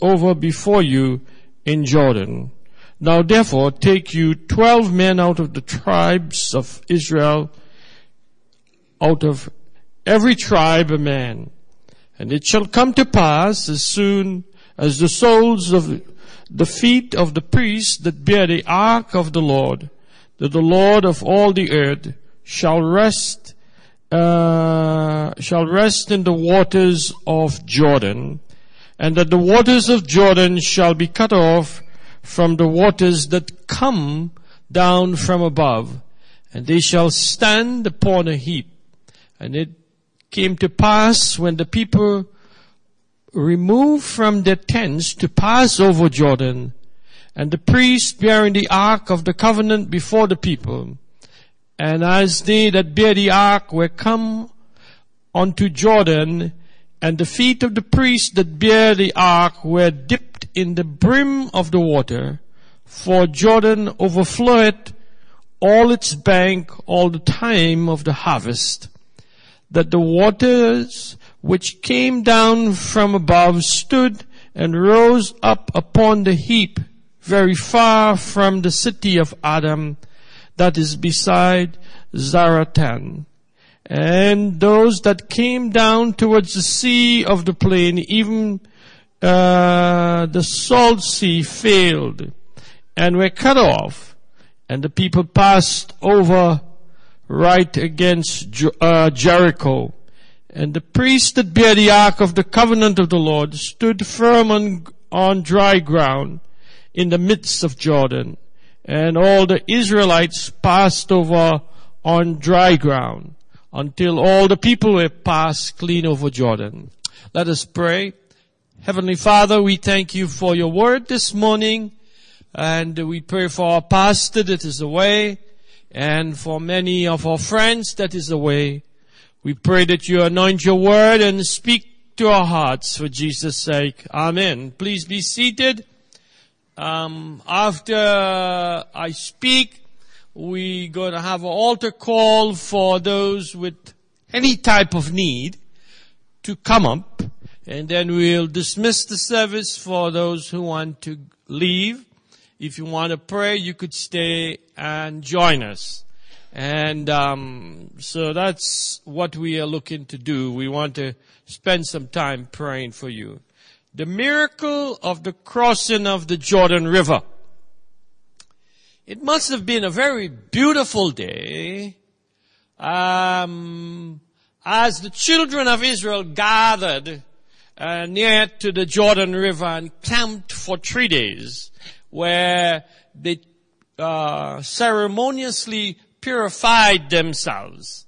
over before you in Jordan. Now therefore take you twelve men out of the tribes of Israel, out of every tribe a man. And it shall come to pass as soon as the soles of the feet of the priests that bear the ark of the Lord, that the Lord of all the earth shall rest, uh, shall rest in the waters of Jordan, and that the waters of Jordan shall be cut off from the waters that come down from above, and they shall stand upon a heap. And it came to pass when the people removed from their tents to pass over Jordan, and the priests bearing the ark of the covenant before the people, and as they that bear the ark were come unto Jordan, and the feet of the priests that bear the ark were dipped in the brim of the water, for Jordan overflowed all its bank all the time of the harvest, that the waters which came down from above stood and rose up upon the heap very far from the city of Adam that is beside Zaretan. And those that came down towards the sea of the plain, even uh, the salt sea failed and were cut off, and the people passed over right against uh, Jericho. And the priest that bear the ark of the covenant of the Lord stood firm on, on dry ground in the midst of Jordan. And all the Israelites passed over on dry ground until all the people were passed clean over Jordan. Let us pray. Heavenly Father, we thank you for your word this morning. And we pray for our pastor that is away and for many of our friends that is away. We pray that you anoint your word and speak to our hearts for Jesus' sake. Amen. Please be seated. Um, after I speak, we're going to have an altar call for those with any type of need to come up, and then we'll dismiss the service for those who want to leave. If you want to pray, you could stay and join us. And um, so that's what we are looking to do. We want to spend some time praying for you. The miracle of the crossing of the Jordan River. It must have been a very beautiful day um, as the children of Israel gathered uh, near to the Jordan River and camped for three days where they uh, ceremoniously purified themselves.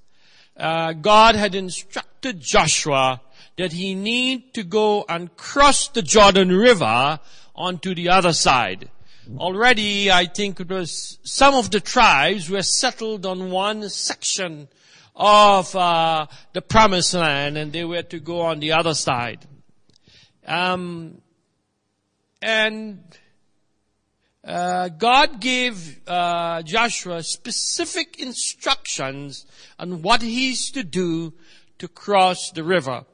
Uh, God had instructed Joshua that he need to go and cross the Jordan River onto the other side. Already, I think it was some of the tribes were settled on one section of uh, the promised land, and they were to go on the other side. Um, and uh, God gave uh, Joshua specific instructions on what he's to do to cross the river.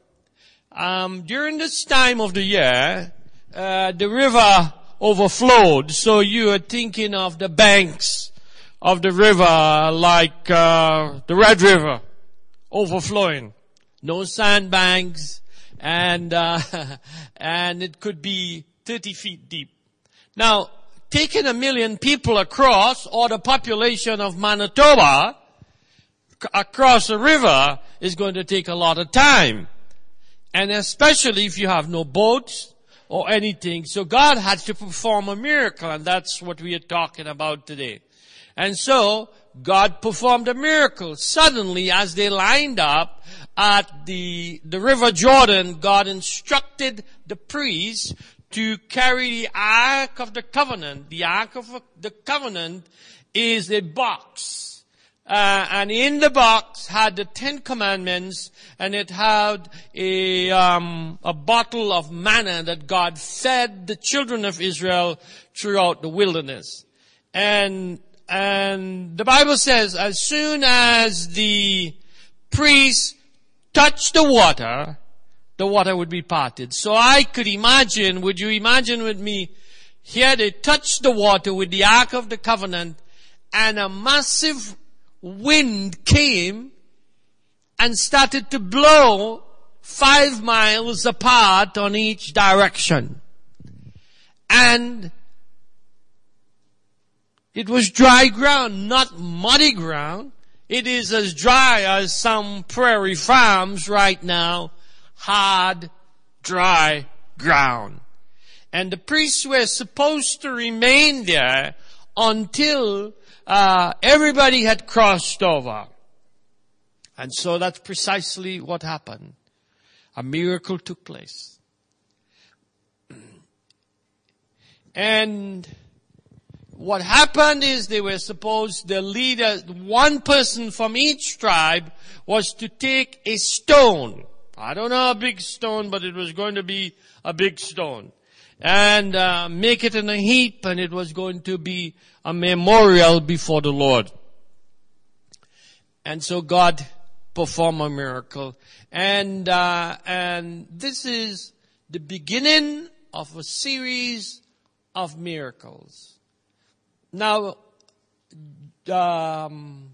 Um, during this time of the year, uh, the river overflowed, so you are thinking of the banks of the river like uh, the Red River overflowing. No sandbanks, and uh, and it could be 30 feet deep. Now, taking a million people across, or the population of Manitoba, across a river is going to take a lot of time. And especially if you have no boats or anything. So God had to perform a miracle and that's what we are talking about today. And so God performed a miracle. Suddenly as they lined up at the, the river Jordan, God instructed the priests to carry the Ark of the Covenant. The Ark of the Covenant is a box. Uh, and in the box had the Ten Commandments, and it had a um, a bottle of manna that God fed the children of Israel throughout the wilderness. And and the Bible says, as soon as the priest touched the water, the water would be parted. So I could imagine, would you imagine with me, here they touched the water with the Ark of the Covenant and a massive wind came and started to blow five miles apart on each direction. And it was dry ground, not muddy ground. It is as dry as some prairie farms right now hard, dry ground. And the priests were supposed to remain there until uh, everybody had crossed over. And so that's precisely what happened. A miracle took place. And what happened is they were supposed, the leader, one person from each tribe was to take a stone I don't know a big stone, but it was going to be a big stone. And uh, make it in a heap, and it was going to be a memorial before the Lord. And so God performed a miracle, and uh, and this is the beginning of a series of miracles. Now, um,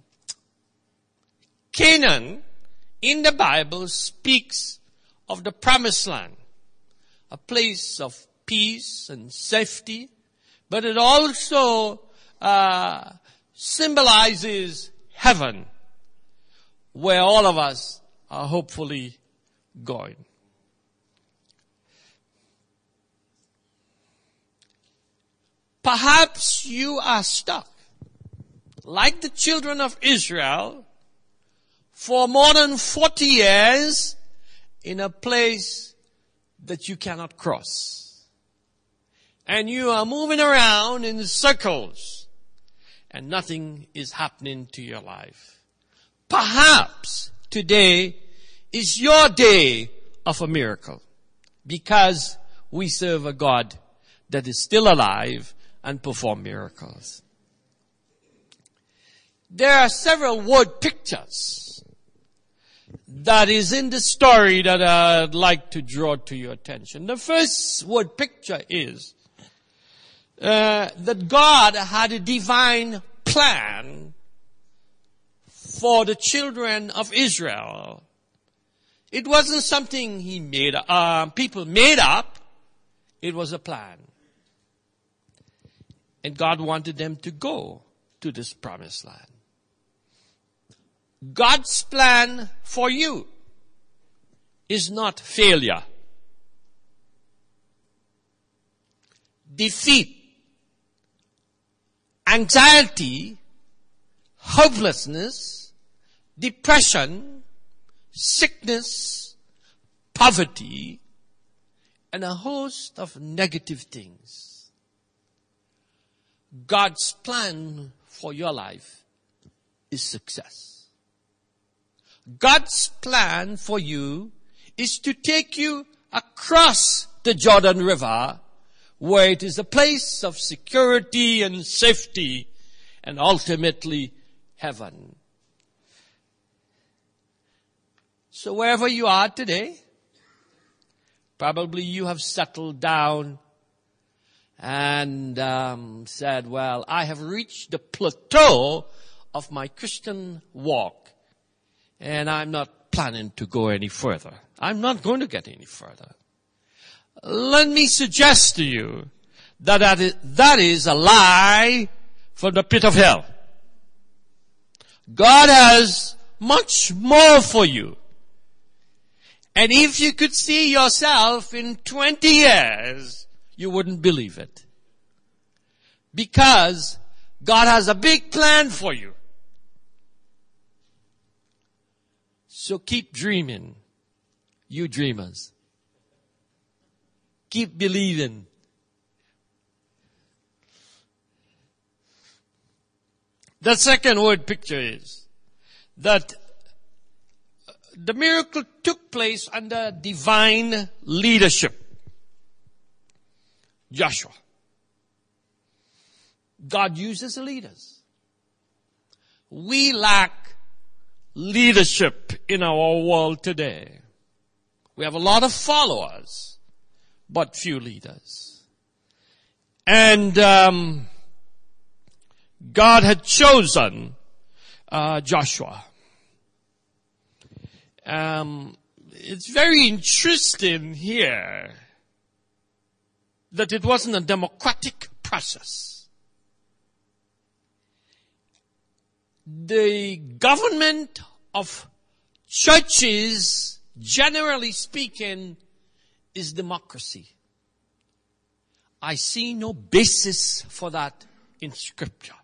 Canaan in the Bible speaks of the promised land, a place of peace and safety, but it also uh, symbolizes heaven, where all of us are hopefully going. Perhaps you are stuck, like the children of Israel, for more than 40 years in a place that you cannot cross. And you are moving around in circles and nothing is happening to your life. Perhaps today is your day of a miracle because we serve a God that is still alive and perform miracles. There are several word pictures that is in the story that I'd like to draw to your attention. The first word picture is uh, that God had a divine plan for the children of Israel. It wasn't something he made, uh, people made up. It was a plan. And God wanted them to go to this promised land. God's plan for you is not failure, defeat, anxiety, hopelessness, depression, sickness, poverty, and a host of negative things. God's plan for your life is success. God's plan for you is to take you across the Jordan River where it is a place of security and safety and ultimately heaven. So wherever you are today, probably you have settled down and um, said, well, I have reached the plateau of my Christian walk and I'm not planning to go any further. I'm not going to get any further. Let me suggest to you that that is, a lie from the pit of hell. God has much more for you. And if you could see yourself in 20 years, you wouldn't believe it. Because God has a big plan for you. So keep dreaming, you dreamers. Keep believing. The second word picture is that the miracle took place under divine leadership. Joshua. God uses leaders. We lack leadership in our world today. We have a lot of followers, but few leaders. And um, God had chosen uh, Joshua. Um, it's very interesting here that it wasn't a democratic process. The government of churches, generally speaking, is democracy. I see no basis for that in scripture.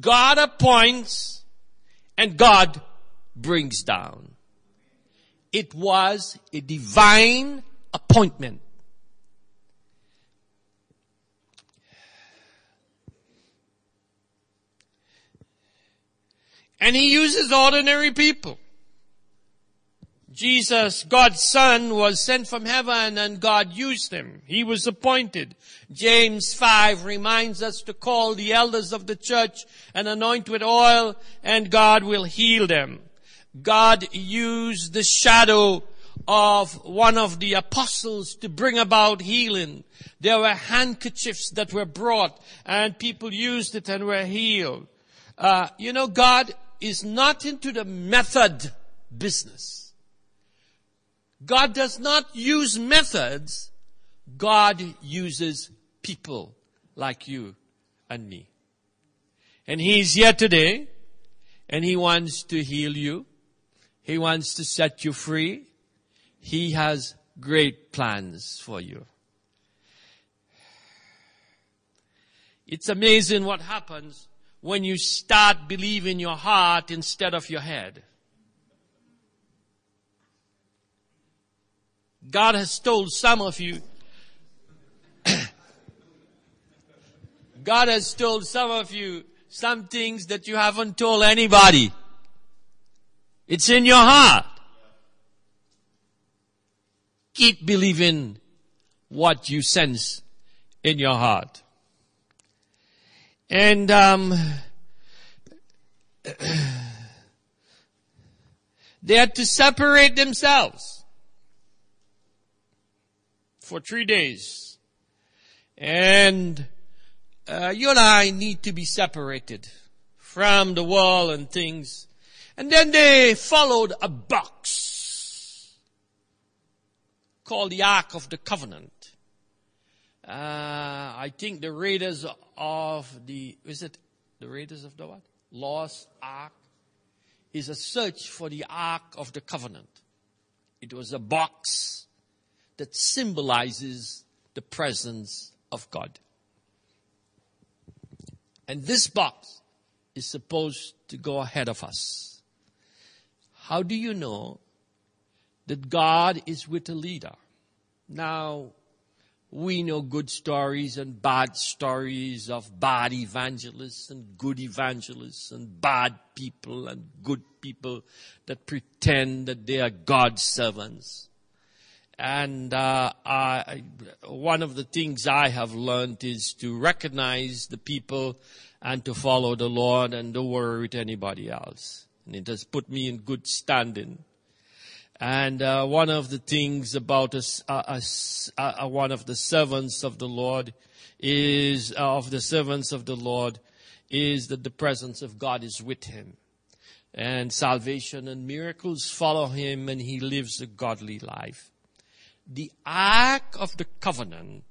God appoints and God brings down. It was a divine appointment. And he uses ordinary people. Jesus, God's son, was sent from heaven and God used him. He was appointed. James 5 reminds us to call the elders of the church and anoint with oil and God will heal them. God used the shadow of one of the apostles to bring about healing. There were handkerchiefs that were brought and people used it and were healed. Uh, you know, God is not into the method business. God does not use methods. God uses people like you and me. And He's here today and He wants to heal you. He wants to set you free. He has great plans for you. It's amazing what happens when you start believing your heart instead of your head. God has told some of you, God has told some of you some things that you haven't told anybody. It's in your heart. Keep believing what you sense in your heart. And um, they had to separate themselves for three days. And uh, you and I need to be separated from the world and things. And then they followed a box called the Ark of the Covenant. Uh, I think the Raiders of the, is it the Raiders of the what? Lost Ark is a search for the Ark of the Covenant. It was a box that symbolizes the presence of God. And this box is supposed to go ahead of us. How do you know that God is with a leader? Now, we know good stories and bad stories of bad evangelists and good evangelists and bad people and good people that pretend that they are God's servants. And uh, I, one of the things I have learned is to recognize the people and to follow the Lord and don't worry with anybody else. And it has put me in good standing. And uh, one of the things about us, uh, uh, one of the servants of the Lord is uh, of the servants of the Lord is that the presence of God is with him, and salvation and miracles follow him, and he lives a godly life the Ark of the Covenant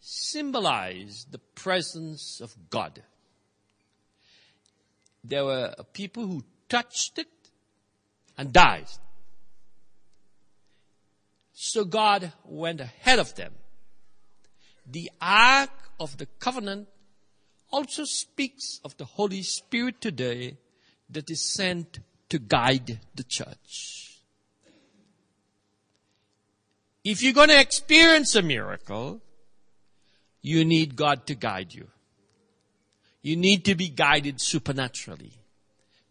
symbolized the presence of God. There were people who touched it and died. So God went ahead of them. The Ark of the Covenant also speaks of the Holy Spirit today that is sent to guide the church. If you're going to experience a miracle, you need God to guide you. You need to be guided supernaturally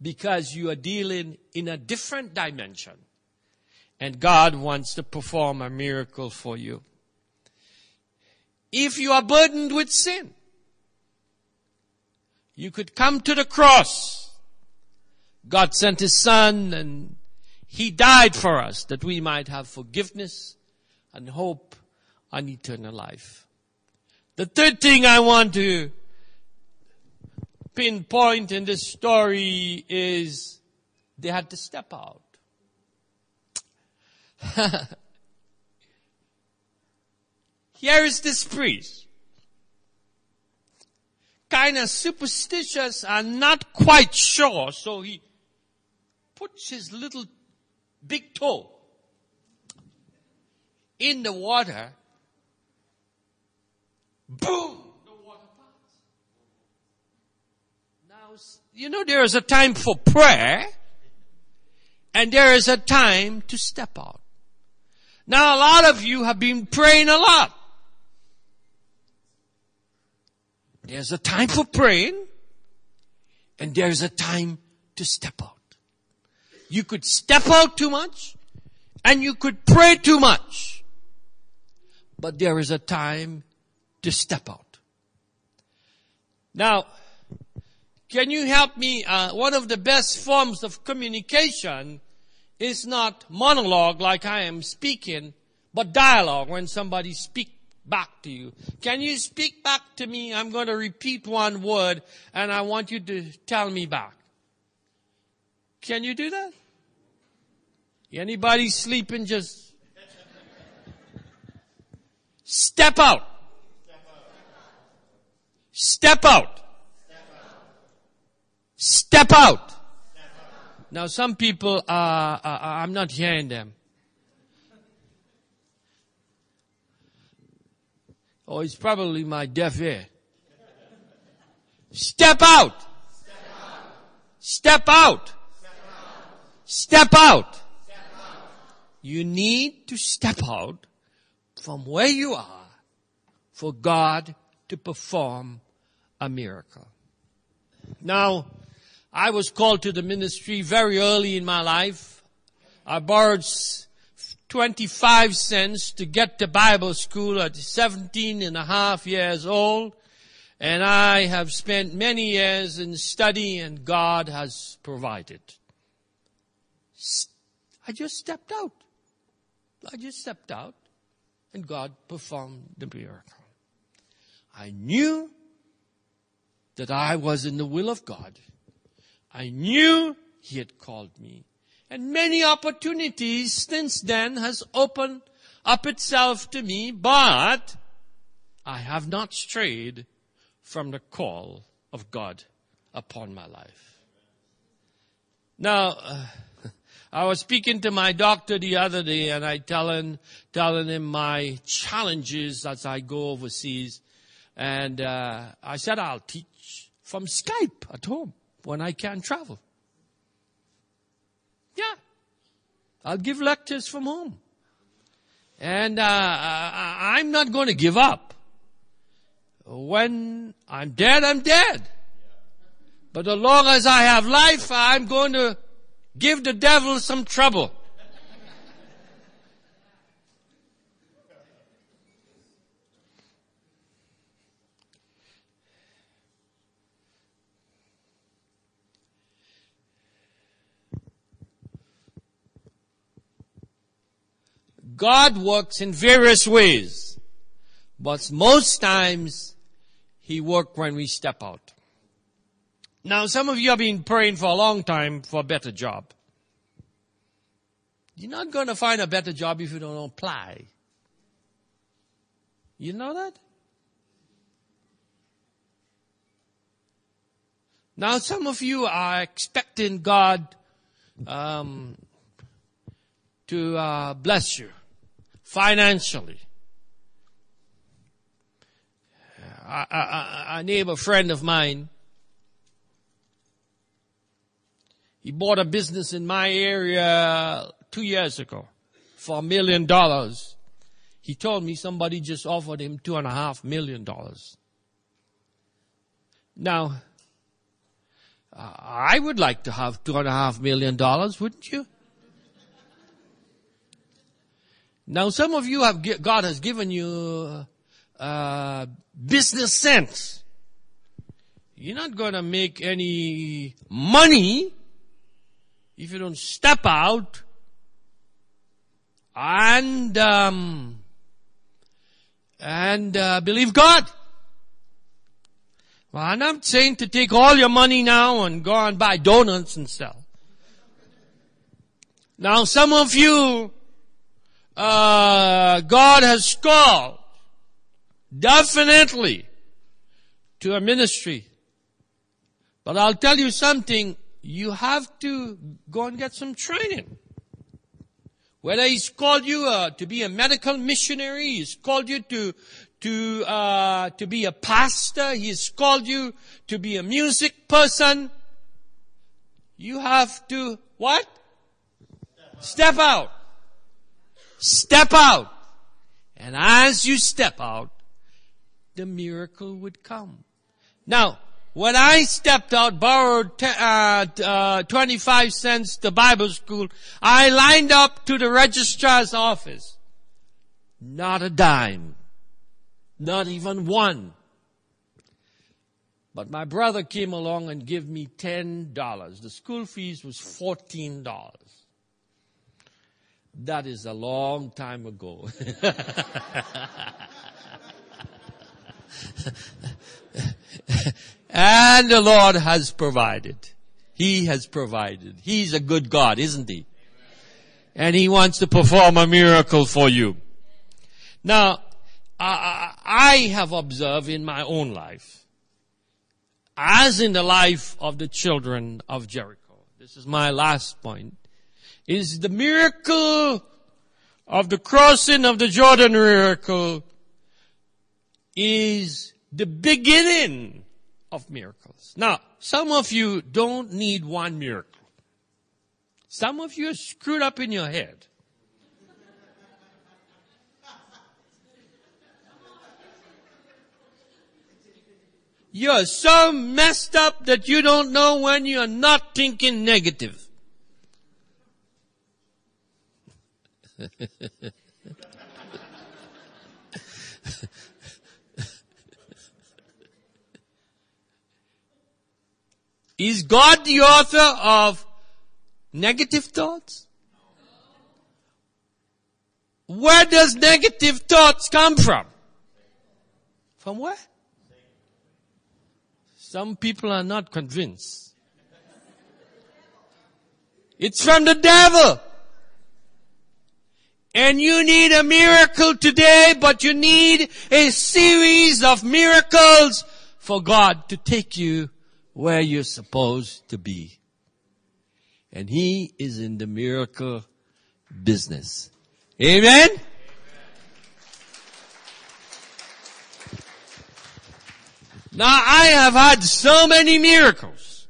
because you are dealing in a different dimension and God wants to perform a miracle for you. If you are burdened with sin, you could come to the cross. God sent His Son and He died for us that we might have forgiveness and hope and eternal life. The third thing I want to pinpoint in this story is they had to step out. Here is this priest. Kind of superstitious and not quite sure, so he puts his little big toe in the water. Boom! The water parts. Now, you know, there is a time for prayer, and there is a time to step out. Now, a lot of you have been praying a lot. There's a time for praying, and there's a time to step out. You could step out too much, and you could pray too much. But there is a time to step out. Now, can you help me? Uh, one of the best forms of communication is not monologue like I am speaking, but dialogue when somebody speaks back to you. Can you speak back to me? I'm going to repeat one word and I want you to tell me back. Can you do that? Anybody sleeping just step out. Step out. Step out. Now some people, are. uh, I'm not hearing them. Oh, it's probably my deaf ear. Step out. Step out. Step out. You need to step out from where you are for God to perform a miracle. Now, I was called to the ministry very early in my life. I borrowed 25 cents to get to Bible school at 17 and a half years old. And I have spent many years in study and God has provided. I just stepped out. I just stepped out and God performed the miracle. I knew that I was in the will of God. I knew He had called me. And many opportunities since then has opened up itself to me, but I have not strayed from the call of God upon my life. Now, uh, I was speaking to my doctor the other day and I telling, telling him my challenges as I go overseas. And, uh, I said I'll teach from Skype at home when I can travel. Yeah. I'll give lectures from home. And uh, I'm not going to give up. When I'm dead, I'm dead. But as long as I have life, I'm going to give the devil some trouble. God works in various ways, but most times He works when we step out. Now some of you have been praying for a long time for a better job. You're not going to find a better job if you don't apply. You know that? Now some of you are expecting God um, to uh, bless you financially. A, neighbor friend of mine, he bought a business in my area two years ago for a million dollars. He told me somebody just offered him two and a half million dollars. Now, uh, I would like to have two and a half million dollars, wouldn't you? Now some of you have, God has given you, uh, business sense. You're not gonna make any money if you don't step out and um, and uh, believe God. Well, I'm not saying to take all your money now and go and buy donuts and stuff. Now, some of you, uh, God has called definitely to a ministry. But I'll tell you something, you have to go and get some training. Whether he's called you uh, to be a medical missionary, he's called you to to uh, to be a pastor, he's called you to be a music person. You have to what? Step out. Step out. And as you step out, the miracle would come. Now, when I stepped out, borrowed t- uh, uh, 25 cents to Bible school, I lined up to the registrar's office. Not a dime. Not even one. But my brother came along and gave me $10. The school fees was $14. That is a long time ago. and the Lord has provided. He has provided. He's a good God, isn't he? And he wants to perform a miracle for you. Now, I have observed in my own life, as in the life of the children of Jericho, this is my last point, is the miracle of the crossing of the Jordan miracle is the beginning of miracles. Now, some of you don't need one miracle. Some of you are screwed up in your head. You're so messed up that you don't know when you're not thinking negative. Is God the author of negative thoughts? Where does negative thoughts come from? From where? Some people are not convinced. It's from the devil. And you need a miracle today, but you need a series of miracles for God to take you where you're supposed to be. And He is in the miracle business. Amen? Now I have had so many miracles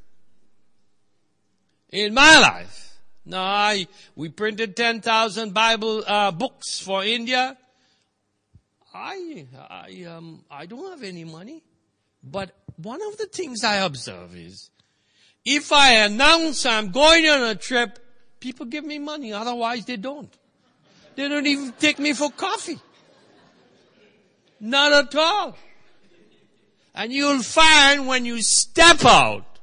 in my life. Now I, we printed 10,000 Bible uh, books for India. I, I, um, I don't have any money. But one of the things I observe is, if I announce I'm going on a trip, people give me money. Otherwise, they don't. They don't even take me for coffee. Not at all. And you'll find when you step out,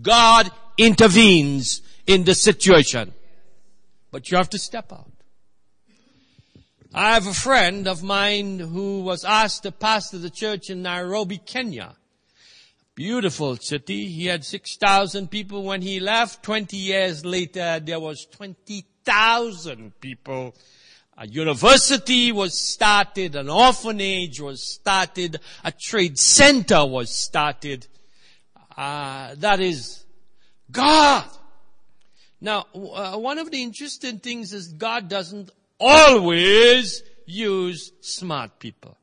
God intervenes in the situation. But you have to step out. I have a friend of mine who was asked to pastor the church in Nairobi, Kenya. Beautiful city. He had 6,000 people when he left. 20 years later, there was 20,000 people. A university was started, an orphanage was started, a trade center was started. Uh, that is God. Now, uh, one of the interesting things is God doesn't always use smart people.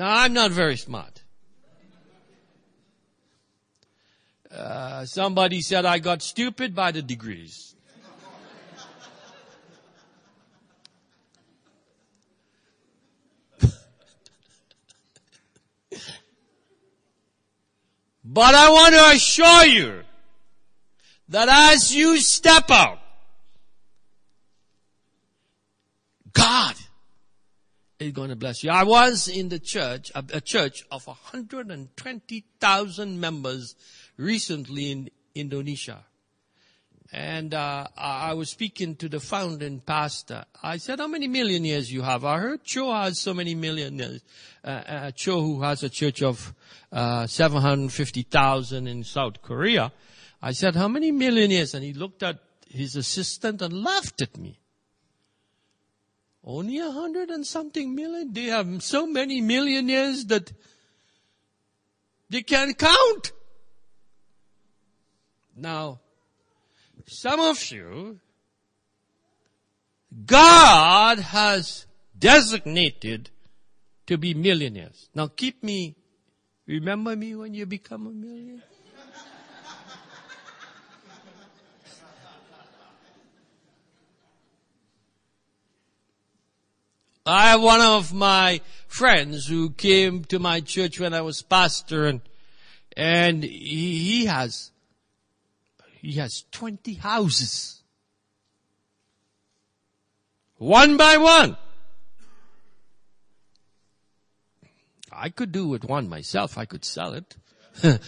Now, I'm not very smart. Uh, somebody said I got stupid by the degrees. But I want to assure you that as you step out, God is going to bless you. I was in the church, a, church of 120,000 members recently in Indonesia. And uh, I was speaking to the founding pastor. I said, how many millionaires you have? I heard Cho has so many millionaires. Uh, uh, Cho, who has a church of uh, 750,000 in South Korea. I said, how many millionaires? And he looked at his assistant and laughed at me. Only a hundred and something million? They have so many millionaires that they can't count. Now, some of you, God has designated to be millionaires. Now keep me, remember me when you become a millionaire? I have one of my friends who came to my church when I was pastor and, and he, he has he has 20 houses. One by one. I could do with one myself. I could sell it.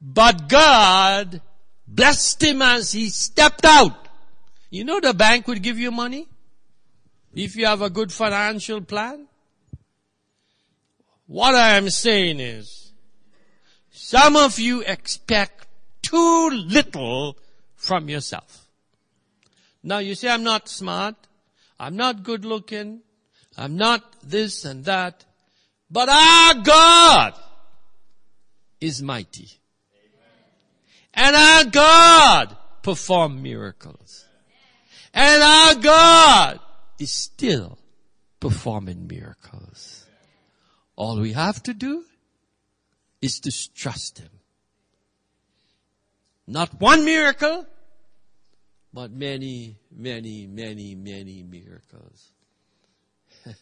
but God blessed him as he stepped out. You know the bank would give you money? If you have a good financial plan? What I am saying is, some of you expect too little from yourself. Now you say, I'm not smart. I'm not good looking. I'm not this and that. But our God is mighty. And our God perform miracles. And our God is still performing miracles. All we have to do is to trust Him. Not one miracle, but many, many, many, many miracles.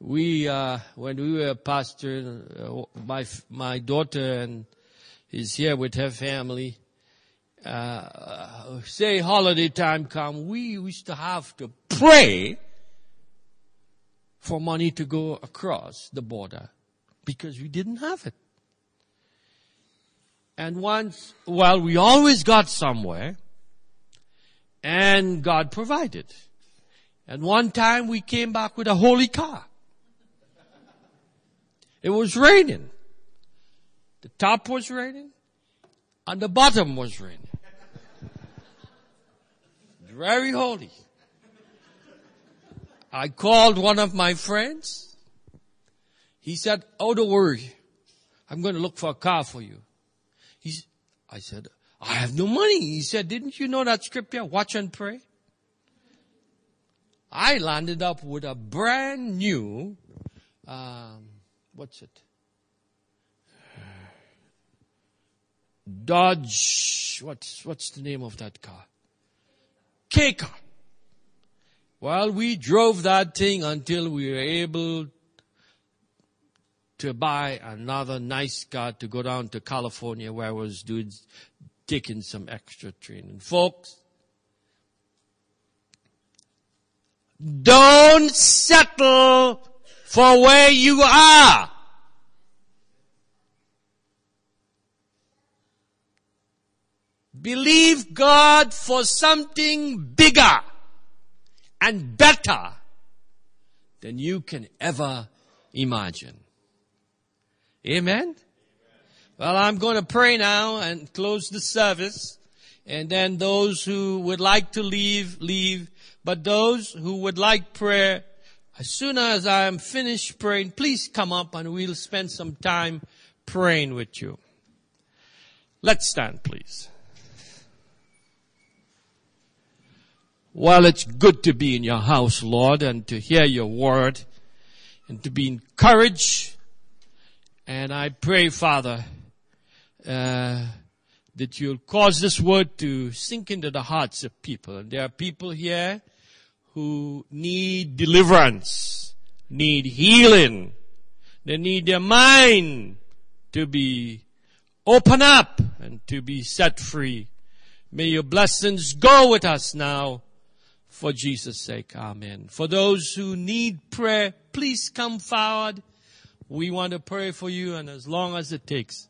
we, uh, when we were pastor, uh, my, my daughter and is here with her family, uh, say holiday time come, we used to have to pray for money to go across the border because we didn't have it. And once, well, we always got somewhere and God provided. And one time we came back with a holy car. It was raining. The top was raining and the bottom was raining. Very holy. I called one of my friends. He said, oh, don't worry. I'm going to look for a car for you. He's, I said, I have no money. He said, didn't you know that scripture? Watch and pray. I landed up with a brand new, um, what's it? Dodge, what's, what's the name of that car? K car. Well, we drove that thing until we were able to buy another nice car to go down to California where I was doing, taking some extra training. Folks, don't settle for where you are. Believe God for something bigger and better than you can ever imagine. Amen? Well, I'm going to pray now and close the service. And then those who would like to leave, leave. But those who would like prayer, as soon as I am finished praying, please come up and we'll spend some time praying with you. Let's stand, please. Well, it's good to be in your house, Lord, and to hear your word and to be encouraged and I pray, Father, uh, that you'll cause this word to sink into the hearts of people. And there are people here who need deliverance, need healing. They need their mind to be open up and to be set free. May your blessings go with us now for Jesus' sake. Amen. For those who need prayer, please come forward. We want to pray for you and as long as it takes.